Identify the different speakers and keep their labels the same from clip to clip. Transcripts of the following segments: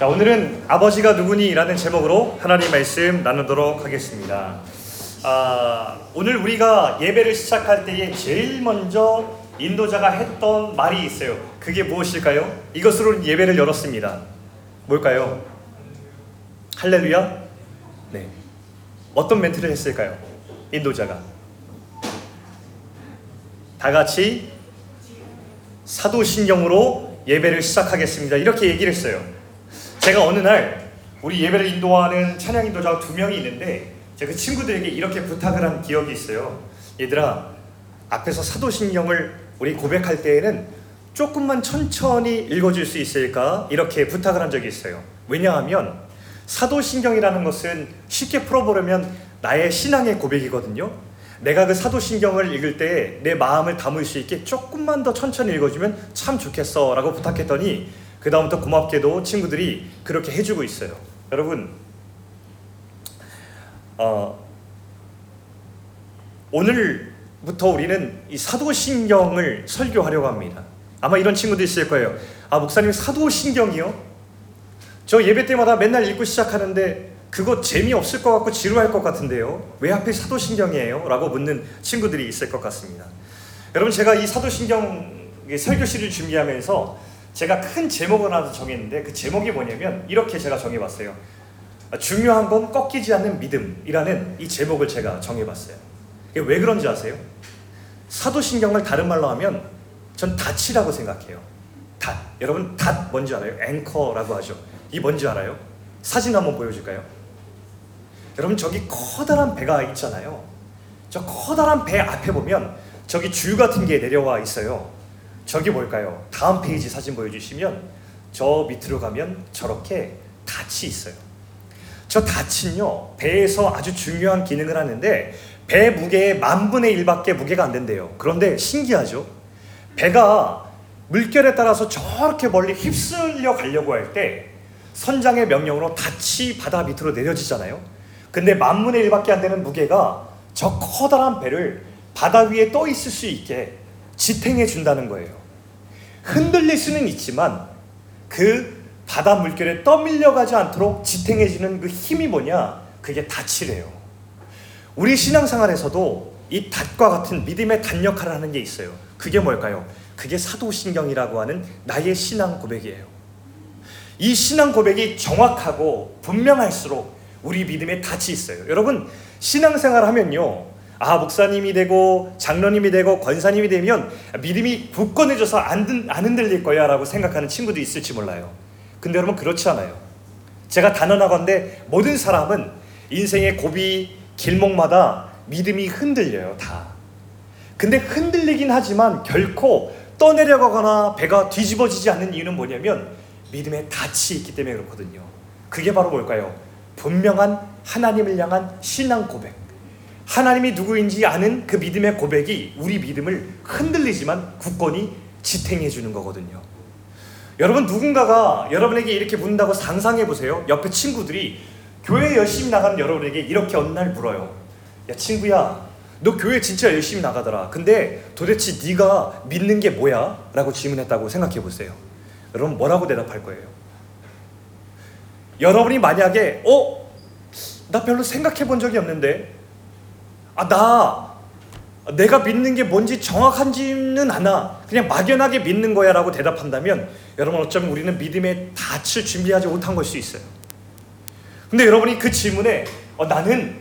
Speaker 1: 자, 오늘은 아버지가 누구니라는 제목으로 하나님 말씀 나누도록 하겠습니다. 아, 오늘 우리가 예배를 시작할 때에 제일 먼저 인도자가 했던 말이 있어요. 그게 무엇일까요? 이것으로 예배를 열었습니다. 뭘까요? 할렐루야? 네. 어떤 멘트를 했을까요? 인도자가. 다 같이 사도신경으로 예배를 시작하겠습니다. 이렇게 얘기를 했어요. 제가 어느 날 우리 예배를 인도하는 찬양 인도자가 두 명이 있는데 제가 그 친구들에게 이렇게 부탁을 한 기억이 있어요. 얘들아, 앞에서 사도신경을 우리 고백할 때에는 조금만 천천히 읽어줄 수 있을까? 이렇게 부탁을 한 적이 있어요. 왜냐하면 사도신경이라는 것은 쉽게 풀어보려면 나의 신앙의 고백이거든요. 내가 그 사도신경을 읽을 때 내 마음을 담을 수 있게 조금만 더 천천히 읽어주면 참 좋겠어 라고 부탁했더니 그 다음부터 고맙게도 친구들이 그렇게 해주고 있어요. 여러분, 어, 오늘부터 우리는 이 사도신경을 설교하려고 합니다. 아마 이런 친구도 있을 거예요. 아, 목사님 사도신경이요? 저 예배 때마다 맨날 읽고 시작하는데 그거 재미없을 것 같고 지루할 것 같은데요. 왜 하필 사도신경이에요? 라고 묻는 친구들이 있을 것 같습니다. 여러분 제가 이 사도신경 설교실을 준비하면서 제가 큰 제목을 하나 정했는데 그 제목이 뭐냐면 이렇게 제가 정해봤어요. 중요한 건 꺾이지 않는 믿음이라는 이 제목을 제가 정해봤어요. 이게 왜 그런지 아세요? 사도신경을 다른 말로 하면 전 닻이라고 생각해요. 닷. 여러분 닷 뭔지 알아요? 앵커라고 하죠. 이 뭔지 알아요? 사진 한번 보여줄까요? 여러분 저기 커다란 배가 있잖아요. 저 커다란 배 앞에 보면 저기 줄 같은 게 내려와 있어요. 저기 뭘까요? 다음 페이지 사진 보여주시면 저 밑으로 가면 저렇게 닻이 있어요. 저 닻은요 배에서 아주 중요한 기능을 하는데 배 무게의 만 분의 1밖에 무게가 안 된대요. 그런데 신기하죠? 배가 물결에 따라서 저렇게 멀리 휩쓸려 가려고 할 때 선장의 명령으로 닻이 바다 밑으로 내려지잖아요. 근데 만분의 1밖에 안 되는 무게가 저 커다란 배를 바다 위에 떠 있을 수 있게 지탱해 준다는 거예요. 흔들릴 수는 있지만 그 바다 물결에 떠밀려가지 않도록 지탱해 주는 그 힘이 뭐냐? 그게 닻이래요. 우리 신앙생활에서도 이 닷과 같은 믿음의 단 역할을 하는 게 있어요. 그게 뭘까요? 그게 사도신경이라고 하는 나의 신앙 고백이에요. 이 신앙 고백이 정확하고 분명할수록 우리 믿음에 닻이 있어요. 여러분 신앙생활 하면요. 아 목사님이 되고 장로님이 되고 권사님이 되면 믿음이 굳건해져서 안, 안 흔들릴 거야 라고 생각하는 친구도 있을지 몰라요. 근데 여러분 그렇지 않아요. 제가 단언하건대 모든 사람은 인생의 고비 길목마다 믿음이 흔들려요 다. 근데 흔들리긴 하지만 결코 떠내려가거나 배가 뒤집어지지 않는 이유는 뭐냐면 믿음의 닻이 있기 때문에 그렇거든요. 그게 바로 뭘까요? 분명한 하나님을 향한 신앙 고백. 하나님이 누구인지 아는 그 믿음의 고백이 우리 믿음을 흔들리지만 굳건히 지탱해 주는 거거든요. 여러분 누군가가 여러분에게 이렇게 묻는다고 상상해 보세요. 옆에 친구들이 교회 열심히 나가는 여러분에게 이렇게 어느 날 물어요. 야 친구야, 너 교회 진짜 열심히 나가더라. 근데 도대체 네가 믿는 게 뭐야? 라고 질문했다고 생각해 보세요. 여러분 뭐라고 대답할 거예요? 여러분이 만약에 어? 나 별로 생각해 본 적이 없는데 아, 나 내가 믿는 게 뭔지 정확한지는 않아. 그냥 막연하게 믿는 거야 라고 대답한다면 여러분 어쩌면 우리는 믿음의 닻을 준비하지 못한 걸 수 있어요. 근데 여러분이 그 질문에 어, 나는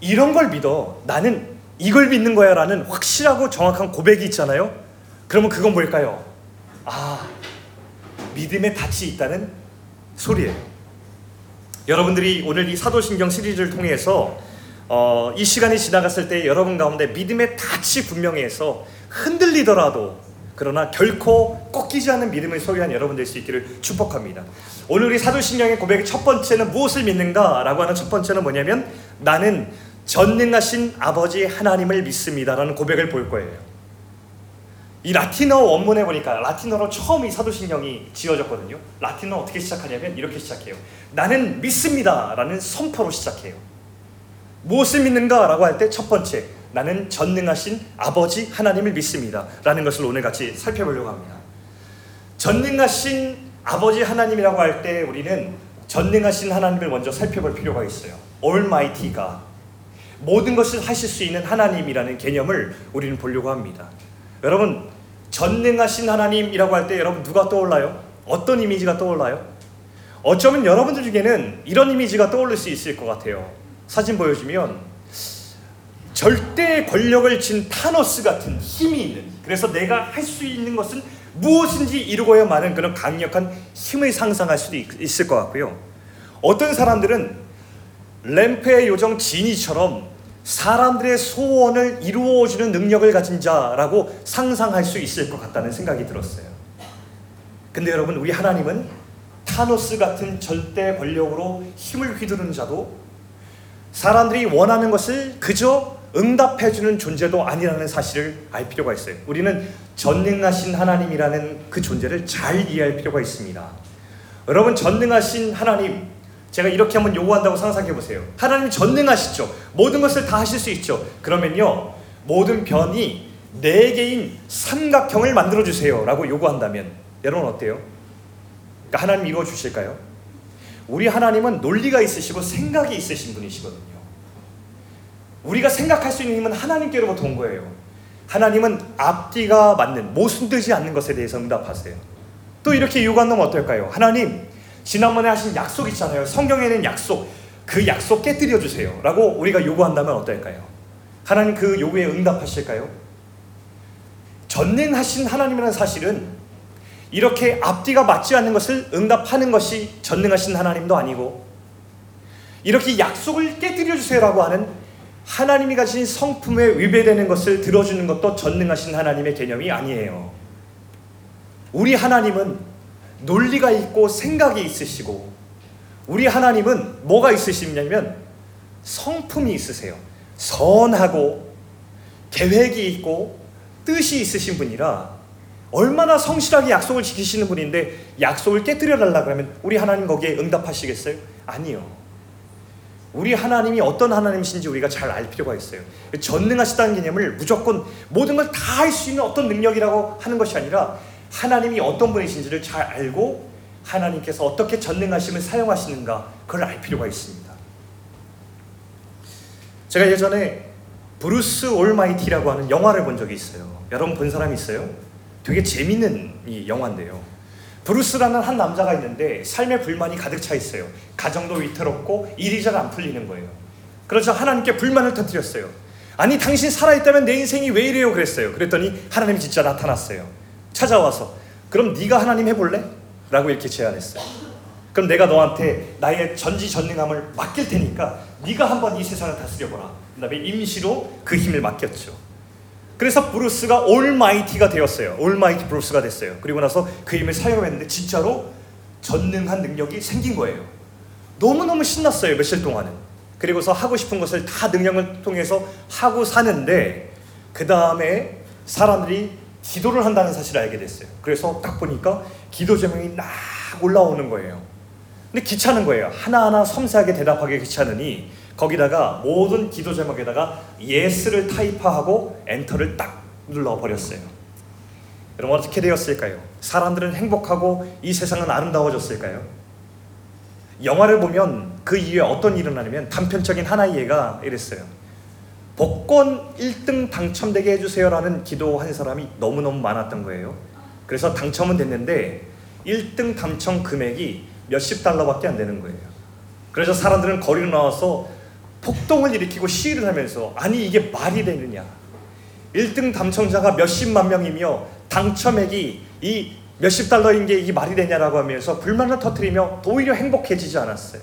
Speaker 1: 이런 걸 믿어. 나는 이걸 믿는 거야 라는 확실하고 정확한 고백이 있잖아요. 그러면 그건 뭘까요? 아, 믿음의 닻이 있다는 소리예요. 여러분들이 오늘 이 사도신경 시리즈를 통해서 어, 이 시간이 지나갔을 때 여러분 가운데 믿음의 닻이 분명해서 흔들리더라도 그러나 결코 꺾이지 않는 믿음을 소유한 여러분 될 수 있기를 축복합니다. 오늘 우리 사도신경의 고백의 첫 번째는 무엇을 믿는가라고 하는 첫 번째는 뭐냐면 나는 전능하신 아버지 하나님을 믿습니다라는 고백을 볼 거예요. 이 라틴어 원문에 보니까 라틴어로 처음 이 사도신경이 지어졌거든요. 라틴어 어떻게 시작하냐면 이렇게 시작해요. 나는 믿습니다라는 선포로 시작해요. 무엇을 믿는가라고 할 때 첫 번째 나는 전능하신 아버지 하나님을 믿습니다 라는 것을 오늘 같이 살펴보려고 합니다. 전능하신 아버지 하나님이라고 할 때 우리는 전능하신 하나님을 먼저 살펴볼 필요가 있어요. Almighty가 모든 것을 하실 수 있는 하나님이라는 개념을 우리는 보려고 합니다. 여러분 전능하신 하나님이라고 할 때 여러분 누가 떠올라요? 어떤 이미지가 떠올라요? 어쩌면 여러분들 중에는 이런 이미지가 떠오를 수 있을 것 같아요. 사진 보여주면 절대 권력을 진 타노스 같은 힘이 있는 그래서 내가 할 수 있는 것은 무엇인지 이루고야 마는 그런 강력한 힘을 상상할 수도 있, 을것 같고요. 어떤 사람들은 램프의 요정 지니처럼 사람들의 소원을 이루어주는 능력을 가진 자라고 상상할 수 있을 것 같다는 생각이 들었어요. 근데 여러분, 우리 하나님은 타노스 같은 절대 권력으로 힘을 휘두르는 자도 사람들이 원하는 것을 그저 응답해주는 존재도 아니라는 사실을 알 필요가 있어요. 우리는 전능하신 하나님이라는 그 존재를 잘 이해할 필요가 있습니다. 여러분, 전능하신 하나님, 제가 이렇게 한번 요구한다고 상상해 보세요. 하나님 전능하시죠. 모든 것을 다 하실 수 있죠. 그러면요, 모든 변이 네 개인 삼각형을 만들어 주세요 라고 요구한다면 여러분 어때요? 그러니까 하나님 이루어 주실까요? 우리 하나님은 논리가 있으시고 생각이 있으신 분이시거든요. 우리가 생각할 수 있는 힘은 하나님께로부터 온 거예요. 하나님은 앞뒤가 맞는 모순되지 않는 것에 대해서 응답하세요. 또 이렇게 요구한다면 어떨까요? 하나님, 지난번에 하신 약속 있잖아요. 성경에는 약속, 그 약속 깨뜨려 주세요. 라고 우리가 요구한다면 어떨까요? 하나님 그 요구에 응답하실까요? 전능하신 하나님이라는 사실은 이렇게 앞뒤가 맞지 않는 것을 응답하는 것이 전능하신 하나님도 아니고 이렇게 약속을 깨뜨려 주세요라고 하는 하나님이 가진 성품에 위배되는 것을 들어주는 것도 전능하신 하나님의 개념이 아니에요. 우리 하나님은 논리가 있고 생각이 있으시고 우리 하나님은 뭐가 있으시냐면 성품이 있으세요. 선하고 계획이 있고 뜻이 있으신 분이라 얼마나 성실하게 약속을 지키시는 분인데 약속을 깨뜨려 달라 그러면 우리 하나님 거기에 응답하시겠어요? 아니요. 우리 하나님이 어떤 하나님이신지 우리가 잘 알 필요가 있어요. 전능하시다는 개념을 무조건 모든 걸 다 할 수 있는 어떤 능력이라고 하는 것이 아니라 하나님이 어떤 분이신지를 잘 알고 하나님께서 어떻게 전능하심을 사용하시는가 그걸 알 필요가 있습니다. 제가 예전에 브루스 올마이티라고 하는 영화를 본 적이 있어요. 여러분 본 사람 있어요? 되게 재밌는 이 영화인데요. 브루스라는 한 남자가 있는데 삶에 불만이 가득 차 있어요. 가정도 위태롭고 일이 잘 안 풀리는 거예요. 그래서 하나님께 불만을 터뜨렸어요. 아니 당신 살아있다면 내 인생이 왜 이래요 그랬어요. 그랬더니 하나님이 진짜 나타났어요. 찾아와서 그럼 네가 하나님 해볼래? 라고 이렇게 제안했어요. 그럼 내가 너한테 나의 전지전능함을 맡길 테니까 네가 한번 이 세상을 다스려보라. 그 다음에 임시로 그 힘을 맡겼죠. 그래서 브루스가 almighty가 되었어요. Almighty 브루스가 됐어요. 그리고 나서 그 힘을 사용했는데 진짜로 전능한 능력이 생긴 거예요. 너무너무 신났어요. 며칠 동안은. 그리고서 하고 싶은 것을 다 능력을 통해서 하고 사는데 그 다음에 사람들이 기도를 한다는 사실을 알게 됐어요. 그래서 딱 보니까 기도 제목이 막 올라오는 거예요. 근데 귀찮은 거예요. 하나하나 섬세하게 대답하기 귀찮으니 거기다가 모든 기도 제목에다가 yes를 타이프하고 enter를 딱 눌러 버렸어요. 여러분 어떻게 되었을까요? 사람들은 행복하고 이 세상은 아름다워졌을까요? 영화를 보면 그 이후에 어떤 일이 일어나냐면 단편적인 하나의 예가 이랬어요. 복권 1등 당첨되게 해주세요라는 기도한 사람이 너무너무 많았던 거예요. 그래서 당첨은 됐는데 1등 당첨 금액이 몇십 달러밖에 안 되는 거예요. 그래서 사람들은 거리로 나와서 폭동을 일으키고 시위를 하면서 아니 이게 말이 되느냐 1등 당첨자가 몇십만 명이며 당첨액이 이 몇십 달러인 게 이게 말이 되냐라고 하면서 불만을 터뜨리며 오히려 행복해지지 않았어요.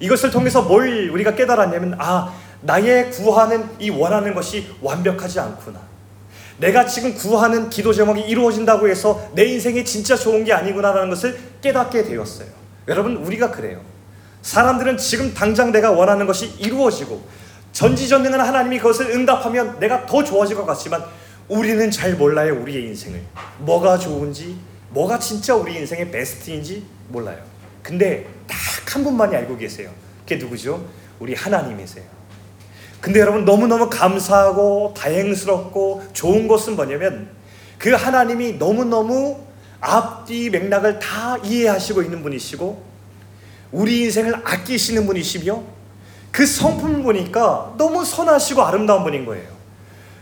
Speaker 1: 이것을 통해서 뭘 우리가 깨달았냐면 아 나의 구하는 이 원하는 것이 완벽하지 않구나. 내가 지금 구하는 기도 제목이 이루어진다고 해서 내 인생이 진짜 좋은 게 아니구나라는 것을 깨닫게 되었어요. 여러분 우리가 그래요. 사람들은 지금 당장 내가 원하는 것이 이루어지고 전지전능한 하나님이 그것을 응답하면 내가 더 좋아질 것 같지만 우리는 잘 몰라요 우리의 인생을. 뭐가 좋은지 뭐가 진짜 우리 인생의 베스트인지 몰라요. 근데 딱 한 분만이 알고 계세요. 그게 누구죠? 우리 하나님이세요. 근데 여러분 너무너무 감사하고 다행스럽고 좋은 것은 뭐냐면 그 하나님이 너무너무 앞뒤 맥락을 다 이해하시고 있는 분이시고 우리 인생을 아끼시는 분이시며 그 성품을 보니까 너무 선하시고 아름다운 분인 거예요.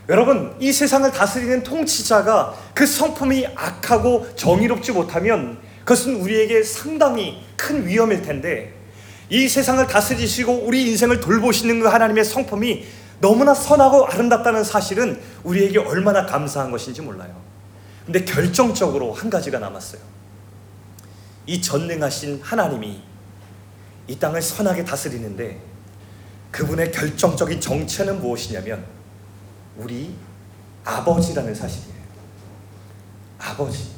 Speaker 1: 여러분, 이 세상을 다스리는 통치자가 그 성품이 악하고 정의롭지 못하면 그것은 우리에게 상당히 큰 위험일 텐데 이 세상을 다스리시고 우리 인생을 돌보시는 그 하나님의 성품이 너무나 선하고 아름답다는 사실은 우리에게 얼마나 감사한 것인지 몰라요. 근데 결정적으로 한 가지가 남았어요. 이 전능하신 하나님이 이 땅을 선하게 다스리는데 그분의 결정적인 정체는 무엇이냐면 우리 아버지라는 사실이에요. 아버지.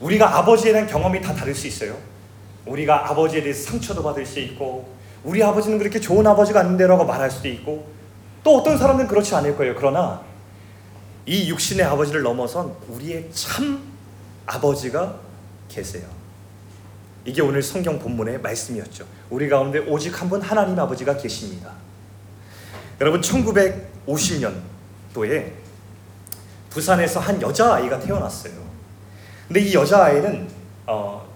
Speaker 1: 우리가 아버지에 대한 경험이 다 다를 수 있어요. 우리가 아버지에 대해서 상처도 받을 수 있고 우리 아버지는 그렇게 좋은 아버지가 아닌데라고 말할 수도 있고 또 어떤 사람들은 그렇지 않을 거예요. 그러나 이 육신의 아버지를 넘어선 우리의 참 아버지가 계세요. 이게 오늘 성경 본문의 말씀이었죠. 우리 가운데 오직 한 분 하나님 아버지가 계십니다. 여러분 1950년도에 부산에서 한 여자아이가 태어났어요. 근데 이 여자아이는 어,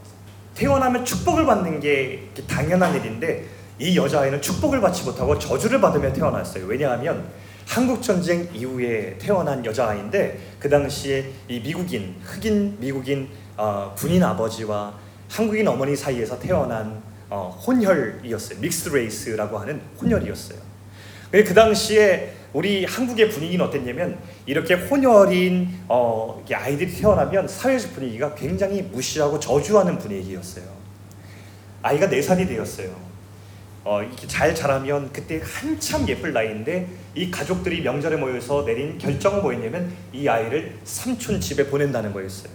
Speaker 1: 태어나면 축복을 받는 게 당연한 일인데 이 여자아이는 축복을 받지 못하고 저주를 받으며 태어났어요. 왜냐하면 한국 전쟁 이후에 태어난 여자아이인데 그 당시에 이 미국인 흑인 미국인 어, 군인 아버지와 한국인 어머니 사이에서 태어난 어, 혼혈이었어요. mixed race라고 하는 혼혈이었어요. 그 당시에 우리 한국의 분위기는 어땠냐면 이렇게 혼혈인 어, 아이들이 태어나면 사회적 분위기가 굉장히 무시하고 저주하는 분위기였어요. 아이가 네 살이 되었어요. 어, 이렇게 잘 자라면 그때 한참 예쁠 나이인데 이 가족들이 명절에 모여서 내린 결정은 뭐였냐면 이 아이를 삼촌 집에 보낸다는 거였어요.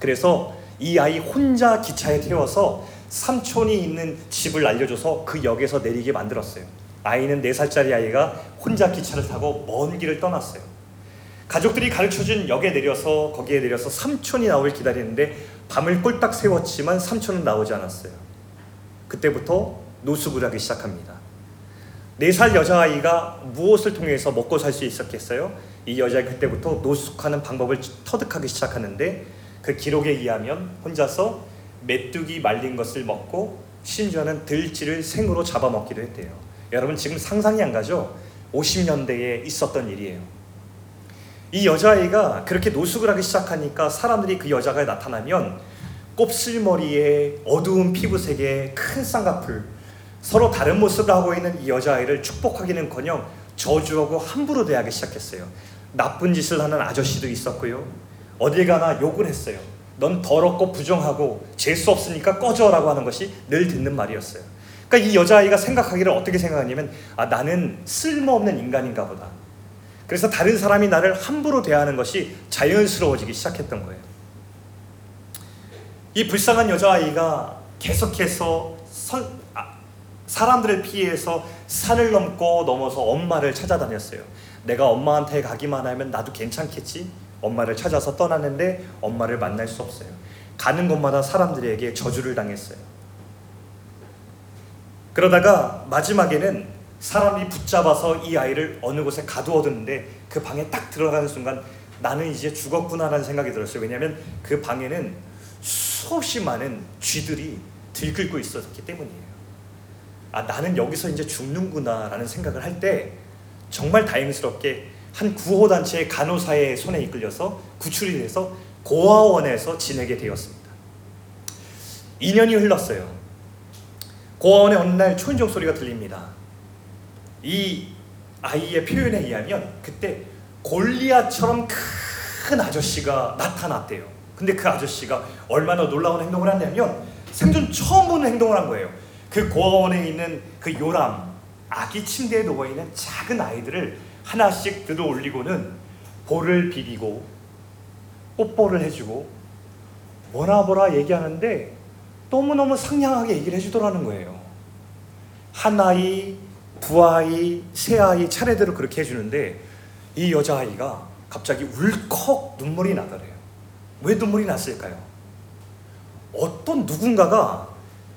Speaker 1: 그래서 이 아이 혼자 기차에 태워서 삼촌이 있는 집을 알려줘서 그 역에서 내리게 만들었어요. 아이는 4살짜리 아이가 혼자 기차를 타고 먼 길을 떠났어요. 가족들이 가르쳐준 역에 내려서 거기에 내려서 삼촌이 나올 기다리는데 밤을 꼴딱 세웠지만 삼촌은 나오지 않았어요. 그때부터 노숙을 하기 시작합니다. 4살 여자아이가 무엇을 통해서 먹고 살 수 있었겠어요? 이 여자가 그때부터 노숙하는 방법을 터득하기 시작하는데 그 기록에 의하면 혼자서 메뚜기 말린 것을 먹고 심지어는 들쥐를 생으로 잡아먹기도 했대요. 여러분 지금 상상이 안 가죠? 50년대에 있었던 일이에요. 이 여자아이가 그렇게 노숙을 하기 시작하니까 사람들이 그 여자가 나타나면 곱슬머리에 어두운 피부색에 큰 쌍꺼풀 서로 다른 모습을 하고 있는 이 여자아이를 축복하기는커녕 저주하고 함부로 대하기 시작했어요. 나쁜 짓을 하는 아저씨도 있었고요. 어딜 가나 욕을 했어요. 넌 더럽고 부정하고 재수 없으니까 꺼져라고 하는 것이 늘 듣는 말이었어요. 그러니까 이 여자아이가 생각하기를 어떻게 생각하냐면 아 나는 쓸모없는 인간인가 보다. 그래서 다른 사람이 나를 함부로 대하는 것이 자연스러워지기 시작했던 거예요. 이 불쌍한 여자아이가 계속해서 선, 아, 사람들을 피해서 산을 넘고 넘어서 엄마를 찾아다녔어요. 내가 엄마한테 가기만 하면 나도 괜찮겠지? 엄마를 찾아서 떠났는데 엄마를 만날 수 없어요. 가는 곳마다 사람들에게 저주를 당했어요. 그러다가 마지막에는 사람이 붙잡아서 이 아이를 어느 곳에 가두어두는데 그 방에 딱 들어가는 순간 나는 이제 죽었구나라는 생각이 들었어요. 왜냐하면 그 방에는 수없이 많은 쥐들이 들끓고 있었기 때문이에요. 아, 나는 여기서 이제 죽는구나라는 생각을 할 때 정말 다행스럽게 한 구호단체의 간호사의 손에 이끌려서 구출이 돼서 고아원에서 지내게 되었습니다. 2년이 흘렀어요. 고아원의 어느 날 초인종 소리가 들립니다. 이 아이의 표현에 의하면 그때 골리앗처럼 큰 아저씨가 나타났대요. 근데 그 아저씨가 얼마나 놀라운 행동을 했냐면 생전 처음 보는 행동을 한 거예요. 그 고아원에 있는 그 요람 아기 침대에 누워 있는 작은 아이들을 하나씩 들어 올리고는 볼을 비비고 뽀뽀를 해주고 뭐라 뭐라 얘기하는데 너무너무 상냥하게 얘기를 해주더라는 거예요. 한 아이, 두 아이, 세 아이 차례대로 그렇게 해주는데 이 여자아이가 갑자기 울컥 눈물이 나더래요. 왜 눈물이 났을까요? 어떤 누군가가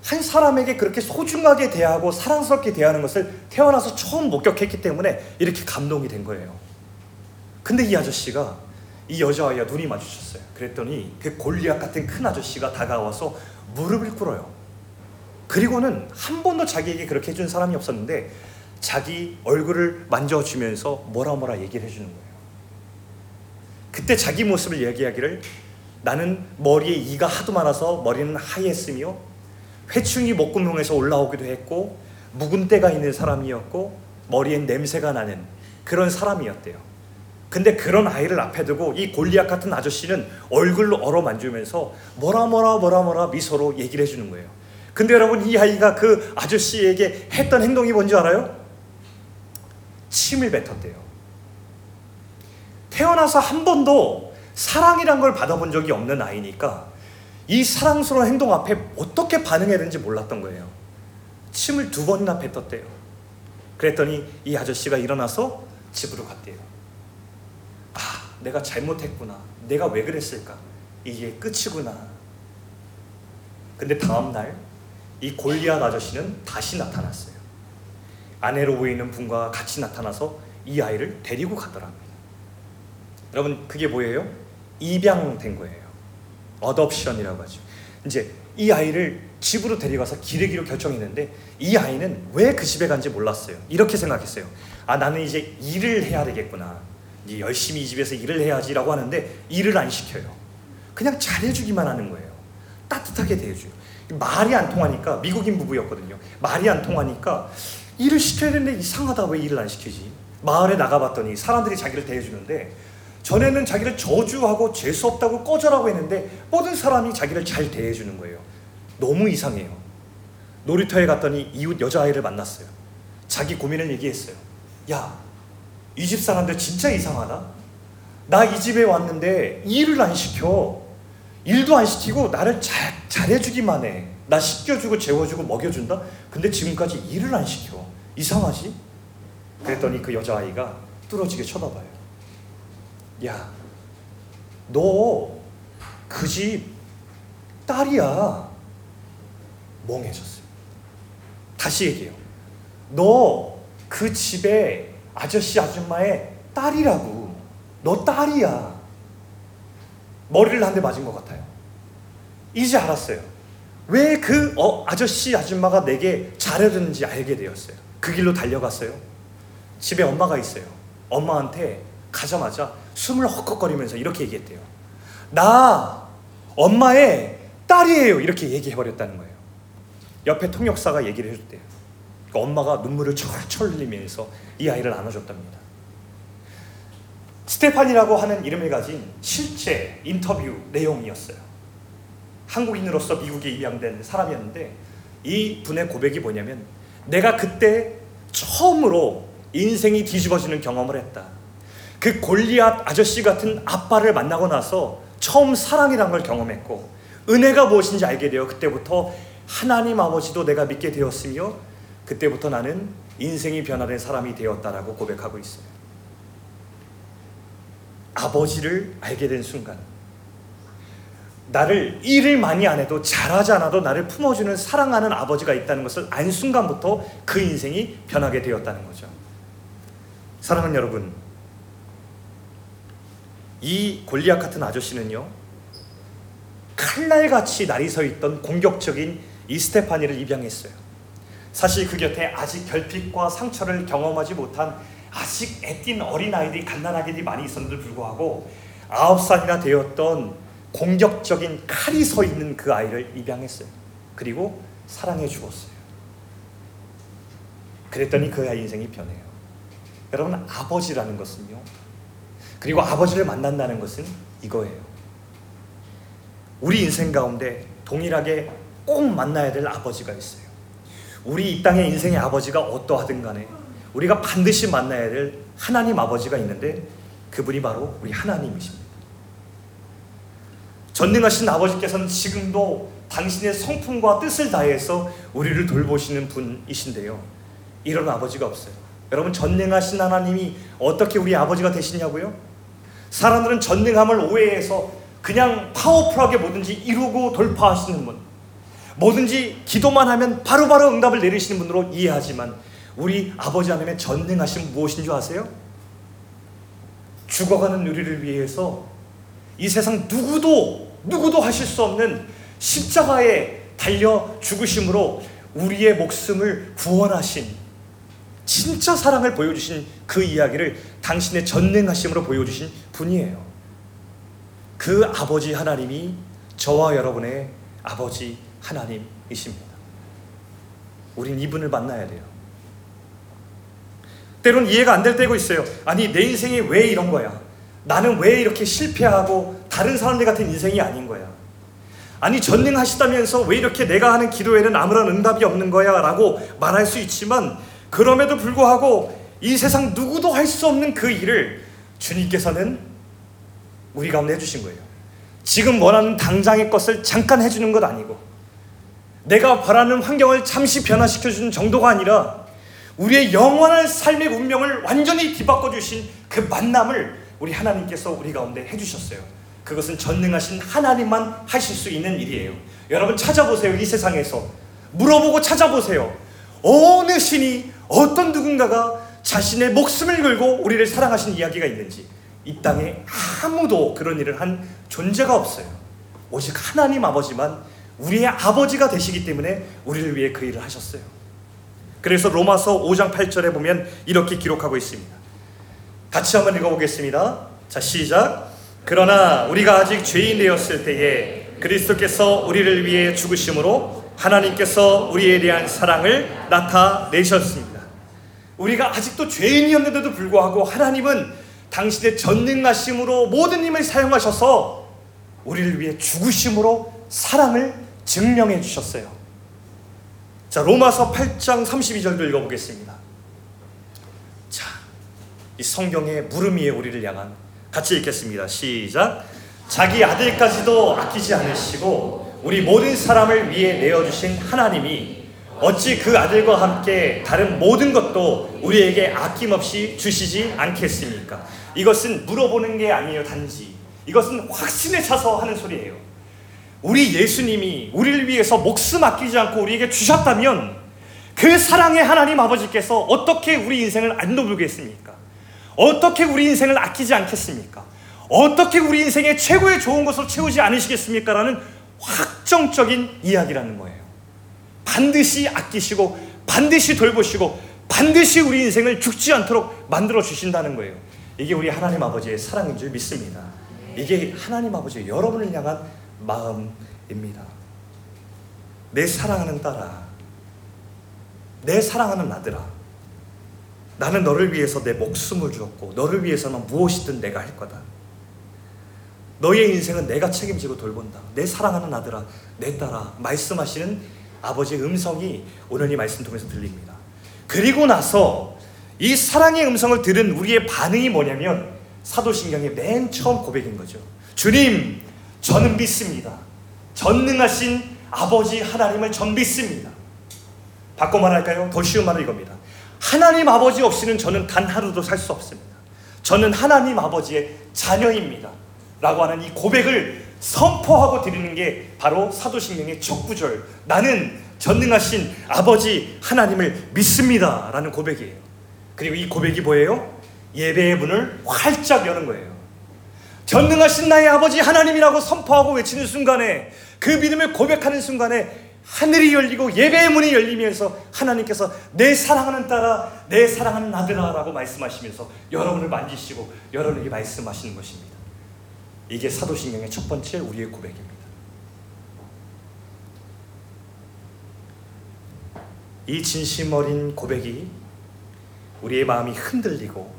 Speaker 1: 한 사람에게 그렇게 소중하게 대하고 사랑스럽게 대하는 것을 태어나서 처음 목격했기 때문에 이렇게 감동이 된 거예요. 근데 이 아저씨가 이 여자아이와 눈이 마주쳤어요. 그랬더니 그 골리앗 같은 큰 아저씨가 다가와서 무릎을 꿇어요. 그리고는 한 번도 자기에게 그렇게 해준 사람이 없었는데 자기 얼굴을 만져주면서 뭐라 뭐라 얘기를 해주는 거예요. 그때 자기 모습을 얘기하기를 나는 머리에 이가 하도 많아서 머리는 하얘으며 회충이 목구멍에서 올라오기도 했고 묵은 때가 있는 사람이었고 머리엔 냄새가 나는 그런 사람이었대요. 근데 그런 아이를 앞에 두고 이 골리앗 같은 아저씨는 얼굴로 얼어 만지면서 뭐라 뭐라 뭐라 뭐라 미소로 얘기를 해주는 거예요. 근데 여러분 이 아이가 그 아저씨에게 했던 행동이 뭔지 알아요? 침을 뱉었대요. 태어나서 한 번도 사랑이란 걸 받아본 적이 없는 아이니까 이 사랑스러운 행동 앞에 어떻게 반응해야 되는지 몰랐던 거예요. 침을 두 번이나 뱉었대요. 그랬더니 이 아저씨가 일어나서 집으로 갔대요. 아, 내가 잘못했구나. 내가 왜 그랬을까? 이게 끝이구나. 근데 다음 날 이 골리앗 아저씨는 다시 나타났어요. 아내로 보이는 분과 같이 나타나서 이 아이를 데리고 가더랍니다. 여러분 그게 뭐예요? 입양된 거예요. 어덥션이라고 하죠. 이제 이 아이를 집으로 데려가서 기르기로 결정했는데 이 아이는 왜 그 집에 간지 몰랐어요. 이렇게 생각했어요. 아 나는 이제 일을 해야 되겠구나. 이제 열심히 이 집에서 일을 해야지라고 하는데 일을 안 시켜요. 그냥 잘해주기만 하는 거예요. 따뜻하게 대해줘요. 말이 안 통하니까 미국인 부부였거든요. 말이 안 통하니까 일을 시켜야 되는데 이상하다 왜 일을 안 시키지? 마을에 나가봤더니 사람들이 자기를 대해주는데 전에는 자기를 저주하고 재수 없다고 꺼져라고 했는데 모든 사람이 자기를 잘 대해주는 거예요. 너무 이상해요. 놀이터에 갔더니 이웃 여자아이를 만났어요. 자기 고민을 얘기했어요. 야, 이 집 사람들 진짜 이상하다. 나이 집에 왔는데 일을 안 시켜. 일도 안 시키고 나를 잘, 잘해주기만 해. 나 씻겨주고 재워주고 먹여준다? 근데 지금까지 일을 안 시켜. 이상하지? 그랬더니 그 여자아이가 뚫어지게 쳐다봐요. 야, 너 그 집 딸이야. 멍해졌어요. 다시 얘기해요. 너 그 집에 아저씨 아줌마의 딸이라고. 너 딸이야. 머리를 한 대 맞은 것 같아요. 이제 알았어요. 왜 그 어, 아저씨 아줌마가 내게 잘해줬는지 알게 되었어요. 그 길로 달려갔어요. 집에 엄마가 있어요. 엄마한테 가자마자 숨을 헉헉거리면서 이렇게 얘기했대요. 나 엄마의 딸이에요. 이렇게 얘기해버렸다는 거예요. 옆에 통역사가 얘기를 해줬대요. 그러니까 엄마가 눈물을 철철 흘리면서 이 아이를 안아줬답니다. 스테판이라고 하는 이름을 가진 실제 인터뷰 내용이었어요. 한국인으로서 미국에 입양된 사람이었는데 이 분의 고백이 뭐냐면 내가 그때 처음으로 인생이 뒤집어지는 경험을 했다. 그 골리앗 아저씨 같은 아빠를 만나고 나서 처음 사랑이란 걸 경험했고 은혜가 무엇인지 알게 되어 그때부터 하나님 아버지도 내가 믿게 되었으며 그때부터 나는 인생이 변화된 사람이 되었다라고 고백하고 있어요. 아버지를 알게 된 순간 나를 일을 많이 안 해도 잘하지 않아도 나를 품어주는 사랑하는 아버지가 있다는 것을 안 순간부터 그 인생이 변하게 되었다는 거죠. 사랑하는 여러분, 이 골리앗 같은 아저씨는요, 칼날같이 날이 서 있던 공격적인 이 스테파니를 입양했어요. 사실 그 곁에 아직 결핍과 상처를 경험하지 못한 아직 애띤 어린아이들이 갓난아기들이 많이 있었는데도 불구하고 아홉 살이나 되었던 공격적인 칼이 서 있는 그 아이를 입양했어요. 그리고 사랑해 주었어요. 그랬더니 그 아이 인생이 변해요. 여러분 아버지라는 것은요. 그리고 아버지를 만난다는 것은 이거예요. 우리 인생 가운데 동일하게 꼭 만나야 될 아버지가 있어요. 우리 이 땅의 인생의 아버지가 어떠하든 간에 우리가 반드시 만나야 될 하나님 아버지가 있는데 그분이 바로 우리 하나님이십니다. 전능하신 아버지께서는 지금도 당신의 성품과 뜻을 다해서 우리를 돌보시는 분이신데요. 이런 아버지가 없어요. 여러분 전능하신 하나님이 어떻게 우리 아버지가 되시냐고요? 사람들은 전능함을 오해해서 그냥 파워풀하게 뭐든지 이루고 돌파하시는 분. 뭐든지 기도만 하면 바로바로 바로 응답을 내리시는 분으로 이해하지만 우리 아버지 하나님의 전능하신 무엇인 줄 아세요? 죽어가는 우리를 위해서 이 세상 누구도 누구도 하실 수 없는 십자가에 달려 죽으심으로 우리의 목숨을 구원하신 진짜 사랑을 보여주신 그 이야기를 당신의 전능하심으로 보여주신 분이에요. 그 아버지 하나님이 저와 여러분의 아버지 하나님이십니다. 우린 이분을 만나야 돼요. 때론 이해가 안 될 때가 있어요. 아니 내 인생이 왜 이런 거야? 나는 왜 이렇게 실패하고 다른 사람들 같은 인생이 아닌 거야? 아니 전능하시다면서 왜 이렇게 내가 하는 기도에는 아무런 응답이 없는 거야? 라고 말할 수 있지만 그럼에도 불구하고 이 세상 누구도 할 수 없는 그 일을 주님께서는 우리 가운데 해주신 거예요. 지금 원하는 당장의 것을 잠깐 해주는 것 아니고 내가 바라는 환경을 잠시 변화시켜 주는 정도가 아니라 우리의 영원한 삶의 운명을 완전히 뒤바꿔 주신 그 만남을 우리 하나님께서 우리 가운데 해주셨어요. 그것은 전능하신 하나님만 하실 수 있는 일이에요. 여러분 찾아보세요. 이 세상에서 물어보고 찾아보세요. 어느 신이 어떤 누군가가 자신의 목숨을 걸고 우리를 사랑하신 이야기가 있는지 이 땅에 아무도 그런 일을 한 존재가 없어요. 오직 하나님 아버지만 우리의 아버지가 되시기 때문에 우리를 위해 그 일을 하셨어요. 그래서 로마서 5장 8절에 보면 이렇게 기록하고 있습니다. 같이 한번 읽어보겠습니다. 자, 시작. 그러나 우리가 아직 죄인 되었을 때에 그리스도께서 우리를 위해 죽으심으로 하나님께서 우리에 대한 사랑을 나타내셨습니다. 우리가 아직도 죄인이었는데도 불구하고 하나님은 당신의 전능하심으로 모든 힘을 사용하셔서 우리를 위해 죽으심으로 사랑을 증명해 주셨어요. 자, 로마서 8장 32절도 읽어보겠습니다. 자, 이 성경의 물음 위에 우리를 향한 같이 읽겠습니다. 시작. 자기 아들까지도 아끼지 않으시고 우리 모든 사람을 위해 내어주신 하나님이 어찌 그 아들과 함께 다른 모든 것도 우리에게 아낌없이 주시지 않겠습니까? 이것은 물어보는 게 아니에요, 단지. 이것은 확신에 차서 하는 소리예요. 우리 예수님이 우리를 위해서 목숨 아끼지 않고 우리에게 주셨다면 그 사랑의 하나님 아버지께서 어떻게 우리 인생을 안 놓을겠습니까? 어떻게 우리 인생을 아끼지 않겠습니까? 어떻게 우리 인생의 최고의 좋은 것을 채우지 않으시겠습니까? 라는 확정적인 이야기라는 거예요. 반드시 아끼시고 반드시 돌보시고 반드시 우리 인생을 죽지 않도록 만들어 주신다는 거예요. 이게 우리 하나님 아버지의 사랑인 줄 믿습니다. 이게 하나님 아버지 여러분을 향한 마음입니다. 내 사랑하는 딸아, 내 사랑하는 아들아, 나는 너를 위해서 내 목숨을 주었고 너를 위해서는 무엇이든 내가 할 거다. 너의 인생은 내가 책임지고 돌본다. 내 사랑하는 아들아, 내 딸아, 말씀하시는 아버지의 음성이 오늘 이 말씀 통해서 들립니다. 그리고 나서 이 사랑의 음성을 들은 우리의 반응이 뭐냐면 사도신경의 맨 처음 고백인 거죠. 주님, 저는 믿습니다. 전능하신 아버지 하나님을 전 믿습니다. 바꿔 말할까요? 더 쉬운 말은 이겁니다. 하나님 아버지 없이는 저는 단 하루도 살 수 없습니다. 저는 하나님 아버지의 자녀입니다. 라고 하는 이 고백을 선포하고 드리는 게 바로 사도신경의 첫 구절. 나는 전능하신 아버지 하나님을 믿습니다. 라는 고백이에요. 그리고 이 고백이 뭐예요? 예배의 문을 활짝 여는 거예요. 전능하신 나의 아버지 하나님이라고 선포하고 외치는 순간에 그 믿음을 고백하는 순간에 하늘이 열리고 예배의 문이 열리면서 하나님께서 내 사랑하는 딸아, 내 사랑하는 아들아라고 말씀하시면서 여러분을 만지시고 여러분에게 말씀하시는 것입니다. 이게 사도신경의 첫 번째 우리의 고백입니다. 이 진심 어린 고백이 우리의 마음이 흔들리고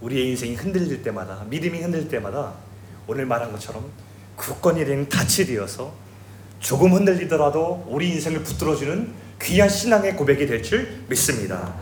Speaker 1: 우리의 인생이 흔들릴 때마다 믿음이 흔들릴 때마다 오늘 말한 것처럼 굳건히 된 닻이 되어서 조금 흔들리더라도 우리 인생을 붙들어주는 귀한 신앙의 고백이 될 줄 믿습니다.